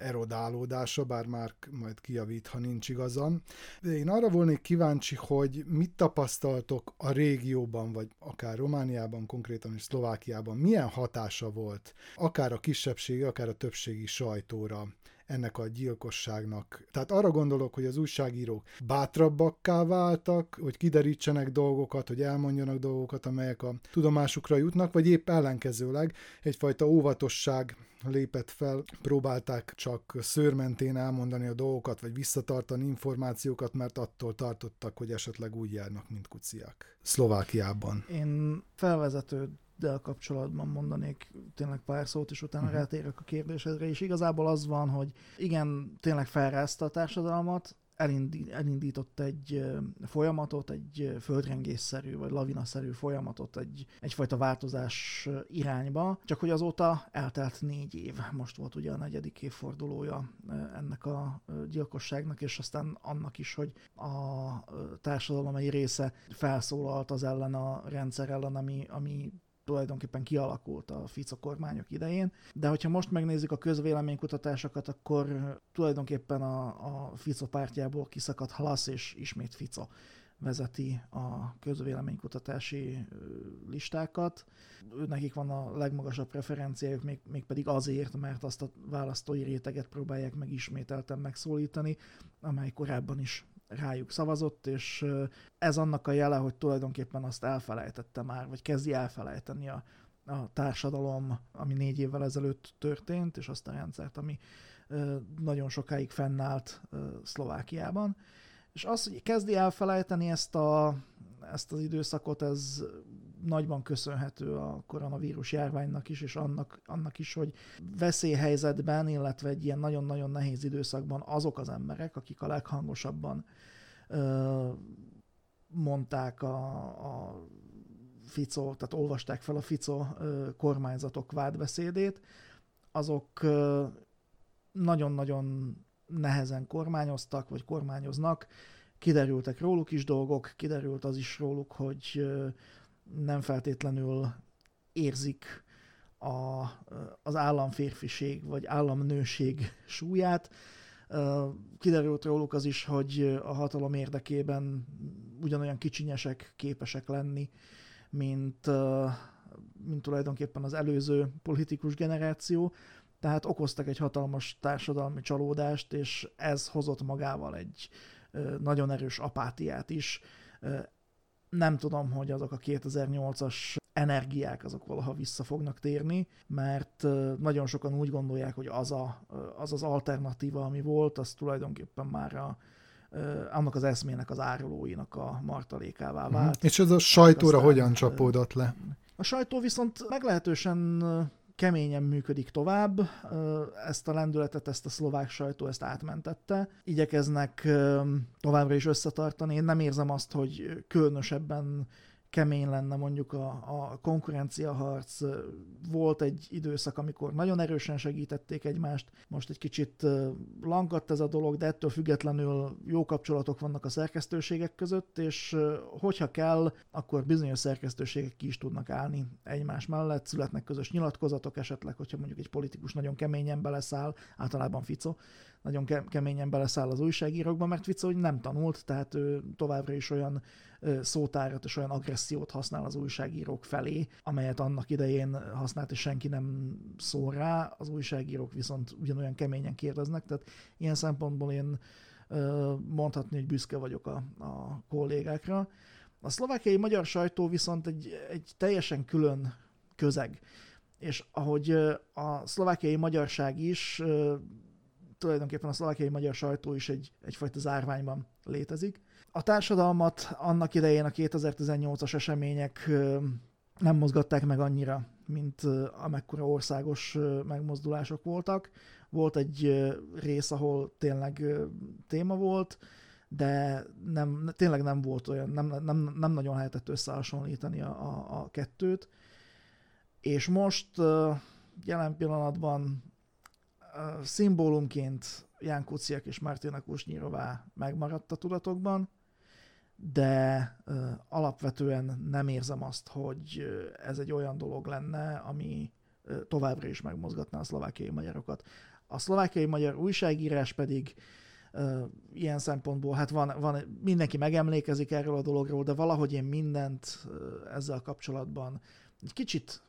A: erodálódása, bár már majd kijavít, ha nincs igazam. Én arra volnék kíváncsi, hogy mit tapasztaltok a régióban, vagy akár Romániában, konkrétan is Szlovákiában, milyen hatása volt akár a kisebbségi, akár a többségi sajtóra ennek a gyilkosságnak. Tehát arra gondolok, hogy az újságírók bátrabbakká váltak, hogy kiderítsenek dolgokat, hogy elmondjanak dolgokat, amelyek a tudomásukra jutnak, vagy épp ellenkezőleg egyfajta óvatosság lépett fel, próbálták csak szőrmentén elmondani a dolgokat, vagy visszatartani információkat, mert attól tartottak, hogy esetleg úgy járnak, mint kuciák. Szlovákiában.
C: Én felvezető de kapcsolatban mondanék tényleg pár szót, és utána uh-huh. rátérek a kérdésedre, és igazából az van, hogy igen, tényleg felrázta a társadalmat, elindított egy folyamatot, egy földrengésszerű vagy lavinaszerű folyamatot, egy, egyfajta változás irányba, csak hogy azóta eltelt négy év. Most volt ugye a negyedik évfordulója ennek a gyilkosságnak, és aztán annak is, hogy a társadalom egy része felszólalt az ellen a rendszer ellen, ami, ami tulajdonképpen kialakult a Fico kormányok idején, de hogyha most megnézzük a közvéleménykutatásokat, akkor tulajdonképpen a, a Fico pártjából kiszakadt Halasz, és ismét Fico vezeti a közvéleménykutatási listákat. Nekik van a legmagasabb preferenciájuk, még, mégpedig azért, mert azt a választói réteget próbálják meg ismételten megszólítani, amely korábban is rájuk szavazott, és ez annak a jele, hogy tulajdonképpen azt elfelejtette már, vagy kezdi elfelejteni a, a társadalom, ami négy évvel ezelőtt történt, és azt a rendszert, ami nagyon sokáig fennállt Szlovákiában. És az, hogy kezdi elfelejteni ezt, a, ezt az időszakot, ez nagyban köszönhető a koronavírus járványnak is, és annak, annak is, hogy veszélyhelyzetben, illetve egy ilyen nagyon-nagyon nehéz időszakban azok az emberek, akik a leghangosabban ö, mondták a, a Fico, tehát olvasták fel a Fico ö, kormányzatok vádbeszédét, azok ö, nagyon-nagyon nehezen kormányoztak, vagy kormányoznak, kiderültek róluk is dolgok, kiderült az is róluk, hogy nem feltétlenül érzik a, az államférfiség vagy államnőség súlyát. Kiderült róluk az is, hogy a hatalom érdekében ugyanolyan kicsinyesek képesek lenni, mint, mint tulajdonképpen az előző politikus generáció, tehát okoztak egy hatalmas társadalmi csalódást, és ez hozott magával egy nagyon erős apátiát is nem tudom, hogy azok a 2008-as energiák azok valaha vissza fognak térni, mert nagyon sokan úgy gondolják, hogy az a, az, az alternatíva, ami volt, az tulajdonképpen már a, annak az eszmének, az árulóinak a martalékává mhm. vált.
A: És ez a sajtóra Aztán, hogyan csapódott le?
C: A sajtó viszont meglehetősen keményen működik tovább, ezt a lendületet, ezt a szlovák sajtó ezt átmentette. Igyekeznek továbbra is összetartani. Én nem érzem azt, hogy különösebben kemény lenne mondjuk a, a konkurenciaharc. Volt egy időszak, amikor nagyon erősen segítették egymást, most egy kicsit lankadt ez a dolog, de ettől függetlenül jó kapcsolatok vannak a szerkesztőségek között, és hogyha kell, akkor bizonyos szerkesztőségek ki is tudnak állni egymás mellett, születnek közös nyilatkozatok esetleg, hogyha mondjuk egy politikus nagyon keményen beleszáll, általában Fico, nagyon keményen beleszáll az újságírókba, mert Fico hogy nem tanult, tehát ő továbbra is olyan szótárat és olyan agressziót használ az újságírók felé, amelyet annak idején használt, és senki nem szól rá, az újságírók viszont ugyanolyan keményen kérdeznek, tehát ilyen szempontból én mondhatni, hogy büszke vagyok a, a kollégákra. A szlovákiai magyar sajtó viszont egy, egy teljesen külön közeg, és ahogy a szlovákiai magyarság is, tulajdonképpen a szlovákiai magyar sajtó is egy, egyfajta zárványban létezik, a társadalmat annak idején a 2018-as események nem mozgatták meg annyira, mint amekkora országos megmozdulások voltak. Volt egy rész, ahol tényleg téma volt, de nem, tényleg nem volt olyan, nem, nem, nem nagyon lehetett összehasonlítani a, a, a kettőt. És most jelen pillanatban szimbólumként Ján Kuciak és Martina Kusnyirová megmaradt a tudatokban, de alapvetően nem érzem azt, hogy ez egy olyan dolog lenne, ami továbbra is megmozgatná a szlovákiai magyarokat. A szlovákiai magyar újságírás pedig ilyen szempontból, hát van, van, mindenki megemlékezik erről a dologról, de valahogy én mindent ezzel kapcsolatban egy kicsit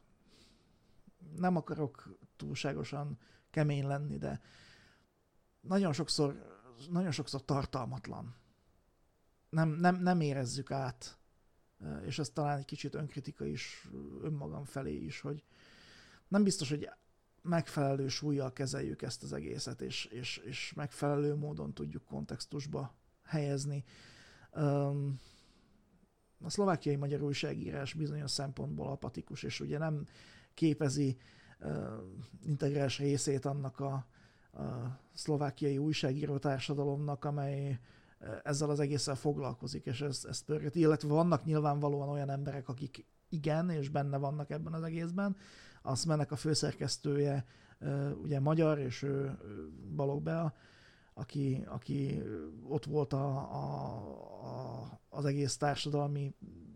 C: nem akarok túlságosan kemény lenni, de nagyon sokszor, nagyon sokszor tartalmatlan nem, nem, nem érezzük át, és ez talán egy kicsit önkritika is önmagam felé is, hogy nem biztos, hogy megfelelő súlyjal kezeljük ezt az egészet, és, és, és megfelelő módon tudjuk kontextusba helyezni. A szlovákiai magyar újságírás bizonyos szempontból apatikus, és ugye nem képezi integrális részét annak a, a szlovákiai újságíró társadalomnak, amely ezzel az egésszel foglalkozik, és ezt, ezt pörgeti, illetve vannak nyilvánvalóan olyan emberek, akik igen, és benne vannak ebben az egészben. Azt mennek a főszerkesztője, ugye magyar, és ő Balog Bea, aki, aki ott volt a, a, a, az egész társadalmi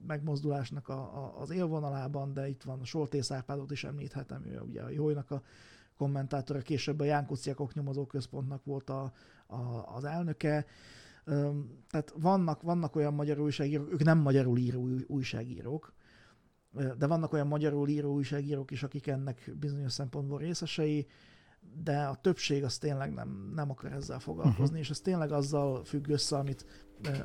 C: megmozdulásnak a, a, az élvonalában, de itt van Soltész Árpádot is említhetem, ő ugye a Jójnak a kommentátora, később a Jánkuciak oknyomozó központnak volt a, a, az elnöke, tehát vannak, vannak olyan magyar újságírók, ők nem magyarul író újságírók, de vannak olyan magyarul író újságírók is, akik ennek bizonyos szempontból részesei, de a többség az tényleg nem, nem akar ezzel foglalkozni, uh-huh. és ez tényleg azzal függ össze, amit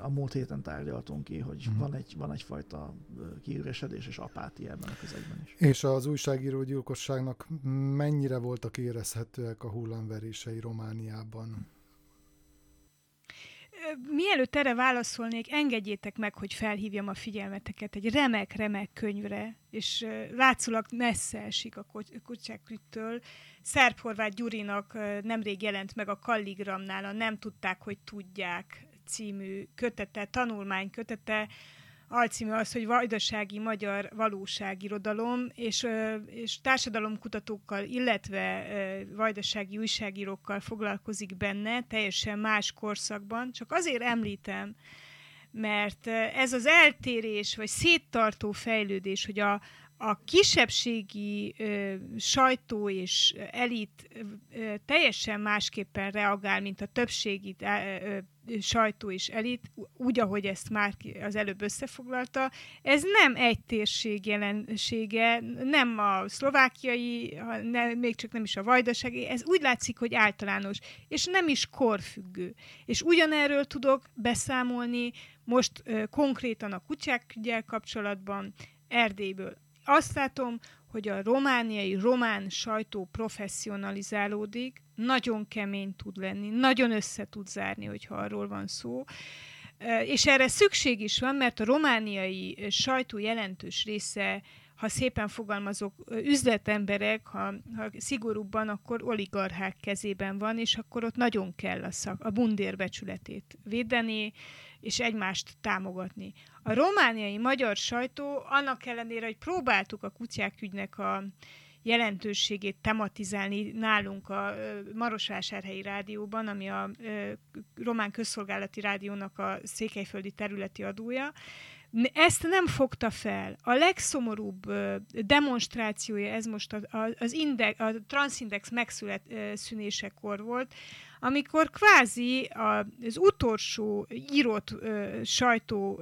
C: a múlt héten tárgyaltunk ki, hogy uh-huh. van, egy, van egyfajta kiüresedés és apátia ebben a közegben is.
A: És az újságíró gyilkosságnak mennyire voltak érezhetőek a hullámverései Romániában?
B: Mielőtt erre válaszolnék, engedjétek meg, hogy felhívjam a figyelmeteket egy remek-remek könyvre, és látszólag messze esik a Kucsákrüttől. Szerb-Horváth Gyurinak nemrég jelent meg a Kalligramnál a Nem tudták, hogy tudják című kötete, tanulmány kötete, alcíme az, hogy vajdasági magyar valóságirodalom, és, és társadalomkutatókkal, illetve vajdasági újságírókkal foglalkozik benne, teljesen más korszakban. Csak azért említem, mert ez az eltérés, vagy széttartó fejlődés, hogy a, a kisebbségi ö, sajtó és elit ö, teljesen másképpen reagál, mint a többségi ö, ö, sajtó és elit, úgy, ahogy ezt már az előbb összefoglalta. Ez nem egy térség jelensége, nem a szlovákiai, ne, még csak nem is a vajdasági, ez úgy látszik, hogy általános, és nem is korfüggő. És ugyanerről tudok beszámolni most konkrétan a kutyák kapcsolatban, Erdélyből azt látom, hogy a romániai román sajtó professzionalizálódik, nagyon kemény tud lenni, nagyon össze tud zárni, hogyha arról van szó. És erre szükség is van, mert a romániai sajtó jelentős része ha szépen fogalmazok, üzletemberek, ha, ha szigorúbban, akkor oligarchák kezében van, és akkor ott nagyon kell a, szak, a bundér becsületét védeni, és egymást támogatni. A romániai magyar sajtó, annak ellenére, hogy próbáltuk a kutyák ügynek a jelentőségét tematizálni nálunk a Marosvásárhelyi Rádióban, ami a Román Közszolgálati Rádiónak a székelyföldi területi adója, ezt nem fogta fel. A legszomorúbb demonstrációja ez most az index, a Transindex megszületésekor volt, amikor kvázi az utolsó írott sajtó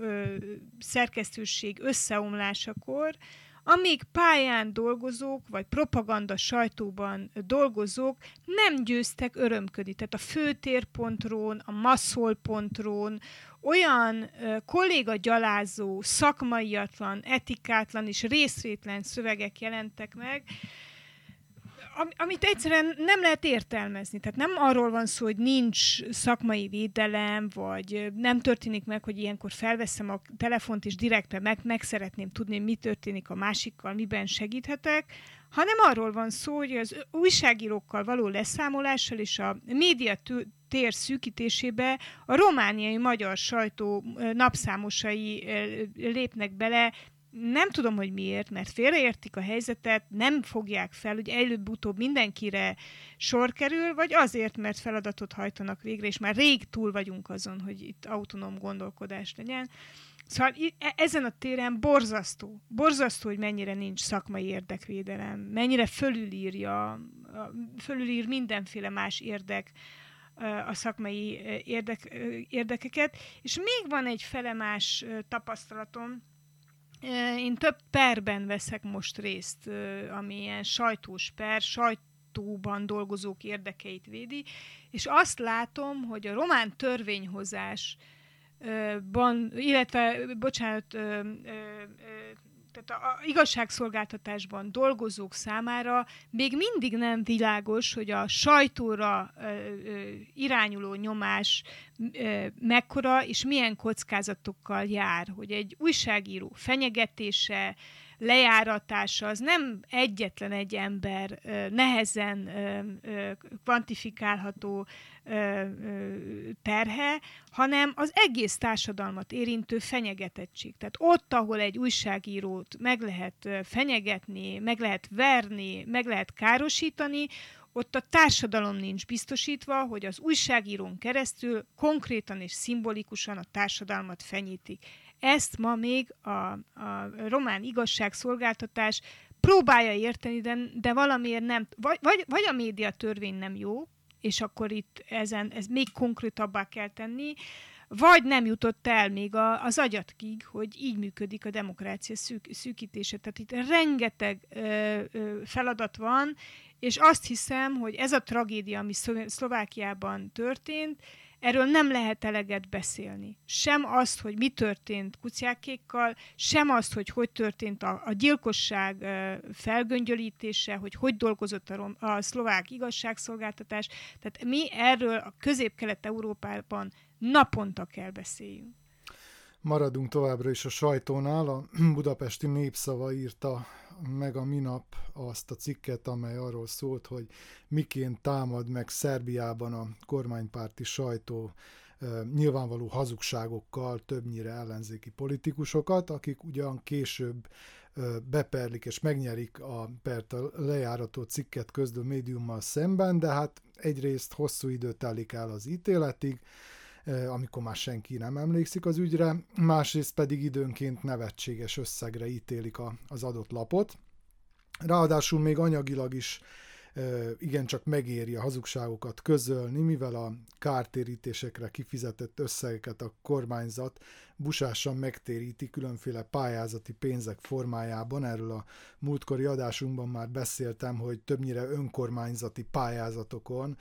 B: szerkesztőség összeomlásakor amíg pályán dolgozók, vagy propaganda sajtóban dolgozók nem győztek örömködni. Tehát a főtérpontrón, a masszolpontrón olyan kolléga gyalázó, szakmaiatlan, etikátlan és részvétlen szövegek jelentek meg, amit egyszerűen nem lehet értelmezni. Tehát nem arról van szó, hogy nincs szakmai védelem, vagy nem történik meg, hogy ilyenkor felveszem a telefont, és direktbe meg, meg szeretném tudni, mi történik a másikkal, miben segíthetek, hanem arról van szó, hogy az újságírókkal való leszámolással és a média tér szűkítésébe a romániai magyar sajtó napszámosai lépnek bele, nem tudom, hogy miért, mert félreértik a helyzetet, nem fogják fel, hogy előbb-utóbb mindenkire sor kerül, vagy azért, mert feladatot hajtanak végre, és már rég túl vagyunk azon, hogy itt autonóm gondolkodás legyen. Szóval e, ezen a téren borzasztó, borzasztó, hogy mennyire nincs szakmai érdekvédelem, mennyire fölülírja, fölülír mindenféle más érdek a szakmai érdek, érdekeket. És még van egy felemás tapasztalatom, én több perben veszek most részt, ami ilyen sajtós per, sajtóban dolgozók érdekeit védi, és azt látom, hogy a román törvényhozás illetve, bocsánat, tehát a igazságszolgáltatásban dolgozók számára még mindig nem világos, hogy a sajtóra ö, ö, irányuló nyomás ö, mekkora és milyen kockázatokkal jár, hogy egy újságíró fenyegetése, lejáratása az nem egyetlen egy ember nehezen kvantifikálható terhe, hanem az egész társadalmat érintő fenyegetettség. Tehát ott, ahol egy újságírót meg lehet fenyegetni, meg lehet verni, meg lehet károsítani, ott a társadalom nincs biztosítva, hogy az újságírón keresztül konkrétan és szimbolikusan a társadalmat fenyítik. Ezt ma még a, a román igazságszolgáltatás próbálja érteni, de, de valamiért nem, vagy, vagy, vagy a médiatörvény nem jó, és akkor itt ezen, ez még konkrétabbá kell tenni, vagy nem jutott el még a, az agyatkig, hogy így működik a demokrácia szűk, szűkítése. Tehát itt rengeteg ö, ö, feladat van, és azt hiszem, hogy ez a tragédia, ami Szlovákiában történt, Erről nem lehet eleget beszélni. Sem azt, hogy mi történt kutyákékkal, sem azt, hogy hogy történt a, a gyilkosság felgöngyölítése, hogy hogy dolgozott a, rom, a szlovák igazságszolgáltatás. Tehát mi erről a közép-kelet-európában naponta kell beszéljünk.
A: Maradunk továbbra is a sajtónál. A budapesti népszava írta meg a minap azt a cikket, amely arról szólt, hogy miként támad meg Szerbiában a kormánypárti sajtó nyilvánvaló hazugságokkal többnyire ellenzéki politikusokat, akik ugyan később beperlik és megnyerik a pert a lejárató cikket közlő médiummal szemben, de hát egyrészt hosszú idő telik el az ítéletig, amikor már senki nem emlékszik az ügyre, másrészt pedig időnként nevetséges összegre ítélik a, az adott lapot. Ráadásul még anyagilag is igencsak megéri a hazugságokat közölni, mivel a kártérítésekre kifizetett összegeket a kormányzat busásan megtéríti különféle pályázati pénzek formájában. Erről a múltkori adásunkban már beszéltem, hogy többnyire önkormányzati pályázatokon,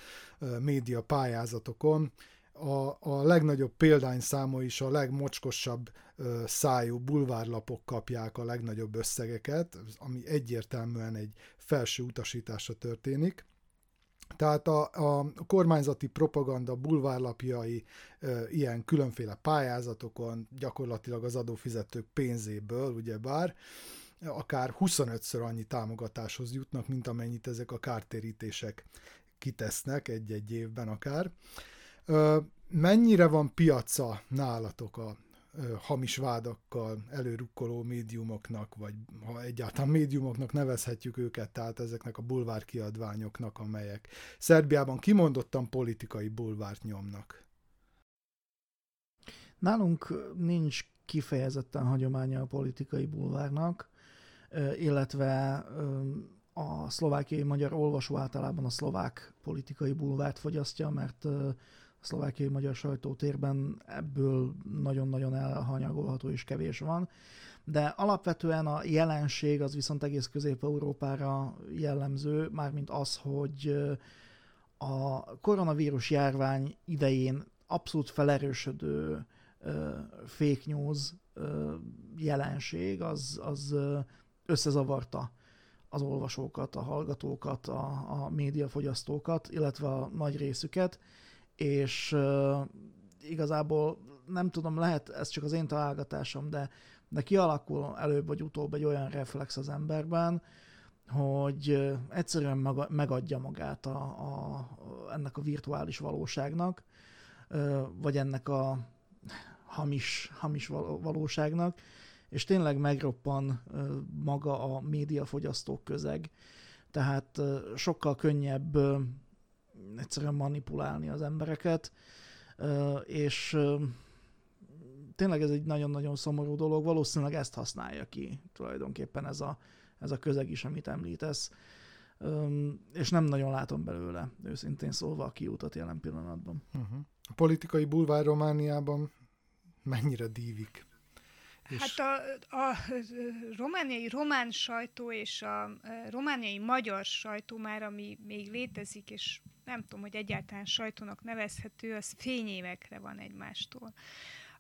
A: média pályázatokon a, a legnagyobb példányszáma is a legmocskosabb ö, szájú bulvárlapok kapják a legnagyobb összegeket, ami egyértelműen egy felső utasításra történik. Tehát a, a kormányzati propaganda bulvárlapjai e, ilyen különféle pályázatokon, gyakorlatilag az adófizetők pénzéből, ugyebár, akár 25-ször annyi támogatáshoz jutnak, mint amennyit ezek a kártérítések kitesznek egy-egy évben akár. Mennyire van piaca nálatok a hamis vádakkal előrukkoló médiumoknak, vagy ha egyáltalán médiumoknak nevezhetjük őket, tehát ezeknek a bulvár kiadványoknak, amelyek Szerbiában kimondottan politikai bulvárt nyomnak.
C: Nálunk nincs kifejezetten hagyománya a politikai bulvárnak, illetve a szlovákiai magyar olvasó általában a szlovák politikai bulvárt fogyasztja, mert szlovákiai magyar sajtótérben ebből nagyon-nagyon elhanyagolható és kevés van. De alapvetően a jelenség az viszont egész Közép-Európára jellemző, mármint az, hogy a koronavírus járvány idején abszolút felerősödő fake news jelenség, az, az összezavarta az olvasókat, a hallgatókat, a, a médiafogyasztókat, illetve a nagy részüket, és igazából nem tudom, lehet ez csak az én találgatásom, de, de kialakul előbb vagy utóbb egy olyan reflex az emberben, hogy egyszerűen maga, megadja magát a, a, ennek a virtuális valóságnak, vagy ennek a hamis, hamis valóságnak, és tényleg megroppan maga a médiafogyasztók közeg. Tehát sokkal könnyebb egyszerűen manipulálni az embereket, és tényleg ez egy nagyon-nagyon szomorú dolog, valószínűleg ezt használja ki tulajdonképpen ez a, ez a közeg is, amit említesz, és nem nagyon látom belőle, őszintén szólva a kiútat jelen pillanatban.
A: Uh-huh. A politikai bulvár Romániában mennyire dívik?
B: Hát a, a romániai román sajtó és a romániai magyar sajtó már, ami még létezik, és nem tudom, hogy egyáltalán sajtónak nevezhető, az fényévekre van egymástól.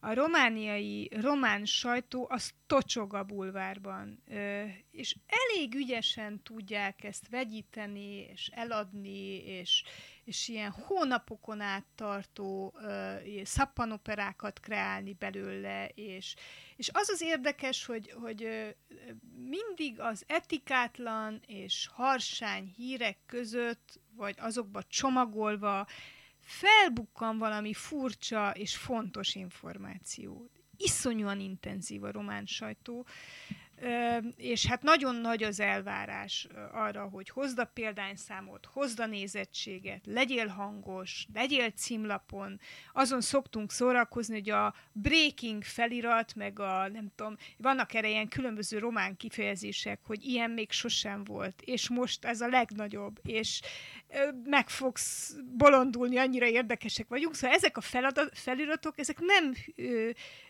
B: A romániai román sajtó az tocsog a bulvárban, és elég ügyesen tudják ezt vegyíteni, és eladni, és, és ilyen hónapokon át tartó szappanoperákat kreálni belőle, és, és az az érdekes, hogy, hogy mindig az etikátlan és harsány hírek között, vagy azokba csomagolva felbukkan valami furcsa és fontos információ. Iszonyúan intenzív a román sajtó, és hát nagyon nagy az elvárás arra, hogy hozd a példányszámot, hozd a nézettséget, legyél hangos, legyél címlapon. Azon szoktunk szórakozni, hogy a breaking felirat, meg a nem tudom, vannak erre ilyen különböző román kifejezések, hogy ilyen még sosem volt, és most ez a legnagyobb, és meg fogsz bolondulni, annyira érdekesek vagyunk. Szóval ezek a feladat, feliratok, ezek nem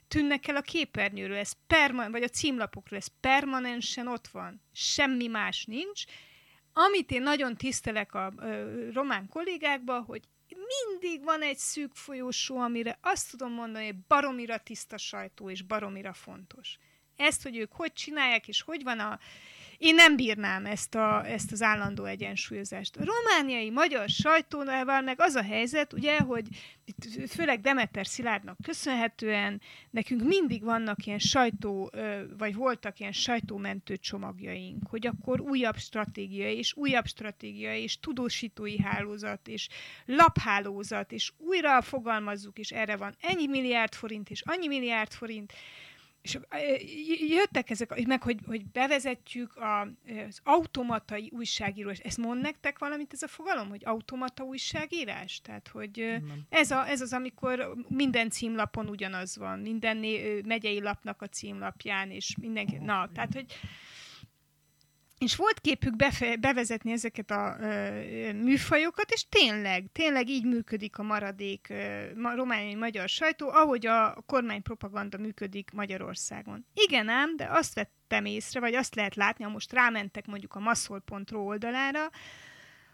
B: tűnnek el a képernyőről, ez perma- vagy a címlapokról, ez permanensen ott van. Semmi más nincs. Amit én nagyon tisztelek a ö, román kollégákban, hogy mindig van egy szűk folyósó, amire azt tudom mondani, hogy baromira tiszta sajtó, és baromira fontos. Ezt, hogy ők hogy csinálják, és hogy van a én nem bírnám ezt, a, ezt az állandó egyensúlyozást. A romániai magyar sajtónával meg az a helyzet, ugye, hogy itt főleg Demeter Szilárdnak köszönhetően nekünk mindig vannak ilyen sajtó, vagy voltak ilyen sajtómentő csomagjaink, hogy akkor újabb stratégia, és újabb stratégia, és tudósítói hálózat, és laphálózat, és újra fogalmazzuk, és erre van ennyi milliárd forint, és annyi milliárd forint, és jöttek ezek, meg hogy, hogy bevezetjük a, az automatai újságírás. Ezt mond nektek valamit ez a fogalom, hogy automata újságírás? Tehát, hogy ez, a, ez az, amikor minden címlapon ugyanaz van, minden megyei lapnak a címlapján, és mindenki, na, tehát, hogy és volt képük befe- bevezetni ezeket a ö, műfajokat, és tényleg, tényleg így működik a maradék ö, ma, romániai magyar sajtó, ahogy a kormánypropaganda működik Magyarországon. Igen ám, de azt vettem észre, vagy azt lehet látni, ha most rámentek mondjuk a masszol.ro oldalára,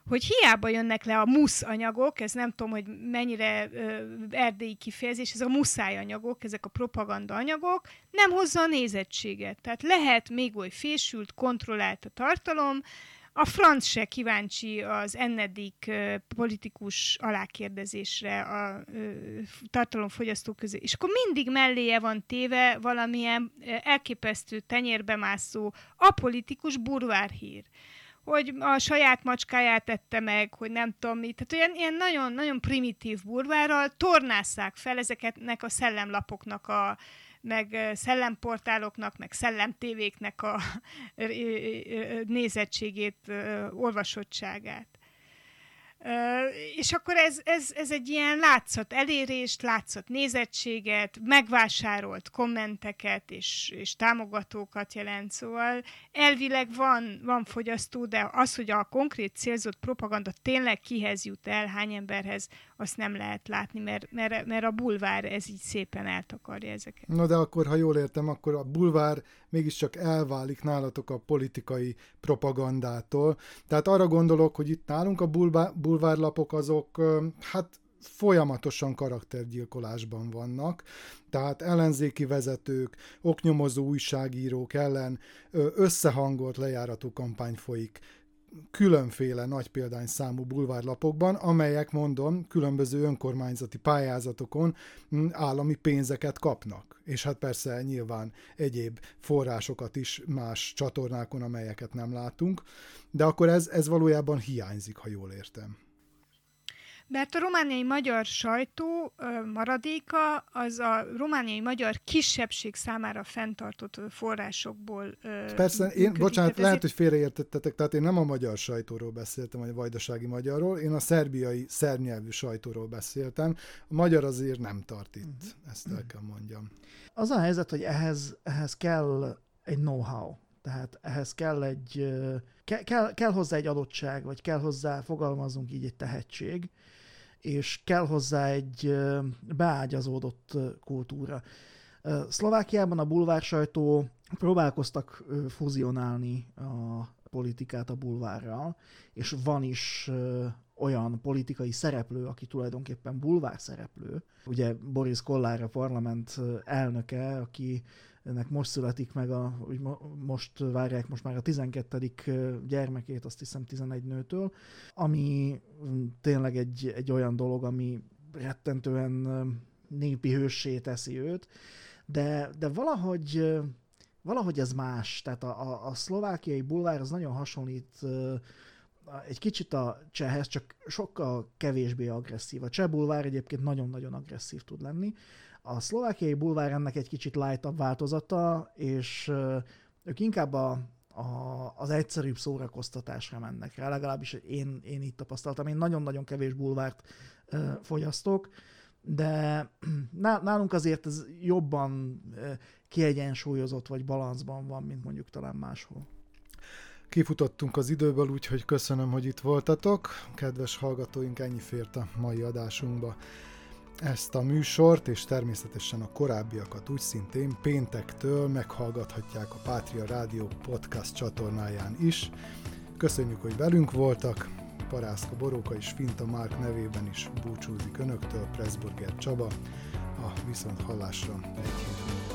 B: hogy hiába jönnek le a musz anyagok, ez nem tudom, hogy mennyire ö, erdélyi kifejezés, ez a muszáj anyagok, ezek a propaganda anyagok, nem hozza a nézettséget. Tehát lehet még oly fésült, kontrollált a tartalom, a franc se kíváncsi az ennedik politikus alákérdezésre a tartalomfogyasztók közé. És akkor mindig melléje van téve valamilyen elképesztő tenyérbe mászó apolitikus burvárhír hogy a saját macskáját tette meg, hogy nem tudom mit. Tehát olyan ilyen nagyon, nagyon primitív burvárral tornásszák fel ezeknek a szellemlapoknak a, meg szellemportáloknak, meg szellemtévéknek a nézettségét, olvasottságát. És akkor ez, ez, ez egy ilyen látszat elérést, látszat nézettséget, megvásárolt kommenteket és, és támogatókat jelent, szóval elvileg van, van fogyasztó, de az, hogy a konkrét célzott propaganda tényleg kihez jut el, hány emberhez, azt nem lehet látni, mert, mert, mert a bulvár ez így szépen eltakarja ezeket.
A: Na de akkor, ha jól értem, akkor a bulvár mégiscsak elválik nálatok a politikai propagandától. Tehát arra gondolok, hogy itt nálunk a bulvár, bulvárlapok azok, hát folyamatosan karaktergyilkolásban vannak, tehát ellenzéki vezetők, oknyomozó újságírók ellen összehangolt lejárató kampány folyik különféle nagy példányszámú bulvárlapokban, amelyek, mondom, különböző önkormányzati pályázatokon mm, állami pénzeket kapnak. És hát persze nyilván egyéb forrásokat is más csatornákon, amelyeket nem látunk, de akkor ez, ez valójában hiányzik, ha jól értem.
B: Mert a romániai magyar sajtó maradéka az a romániai magyar kisebbség számára fenntartott forrásokból
A: Persze, én, működik. bocsánat, tehát lehet, hogy félreértettetek, tehát én nem a magyar sajtóról beszéltem, vagy a vajdasági magyarról, én a szerbiai szernyelvű sajtóról beszéltem. A magyar azért nem tart itt, uh-huh. ezt el kell mondjam.
C: Az a helyzet, hogy ehhez, ehhez kell egy know-how, tehát ehhez kell egy, ke, kell, kell hozzá egy adottság, vagy kell hozzá, fogalmazunk így, egy tehetség, és kell hozzá egy beágyazódott kultúra. Szlovákiában a bulvár sajtó próbálkoztak fuzionálni a politikát a bulvárral, és van is olyan politikai szereplő, aki tulajdonképpen bulvár szereplő. Ugye Boris Kollár a parlament elnöke, aki ennek most születik meg, a, úgy most várják most már a 12. gyermekét, azt hiszem 11 nőtől, ami tényleg egy, egy olyan dolog, ami rettentően népi hőssé teszi őt, de, de valahogy, valahogy ez más. Tehát a, a, a szlovákiai bulvár az nagyon hasonlít egy kicsit a csehhez, csak sokkal kevésbé agresszív. A cseh bulvár egyébként nagyon-nagyon agresszív tud lenni. A szlovákiai bulvár ennek egy kicsit lightabb változata, és ők inkább a, a, az egyszerűbb szórakoztatásra mennek rá, legalábbis én, én így tapasztaltam. Én nagyon-nagyon kevés bulvárt ö, fogyasztok, de nálunk azért ez jobban kiegyensúlyozott vagy balanszban van, mint mondjuk talán máshol.
A: Kifutottunk az időből, úgyhogy köszönöm, hogy itt voltatok. Kedves hallgatóink, ennyi fért a mai adásunkba. Ezt a műsort és természetesen a korábbiakat úgy szintén péntektől meghallgathatják a Pátria Rádió podcast csatornáján is. Köszönjük, hogy velünk voltak. Parászka Boróka és Finta Márk nevében is búcsúzik Önöktől, Pressburger Csaba, a viszont hallásra egy hét múlva.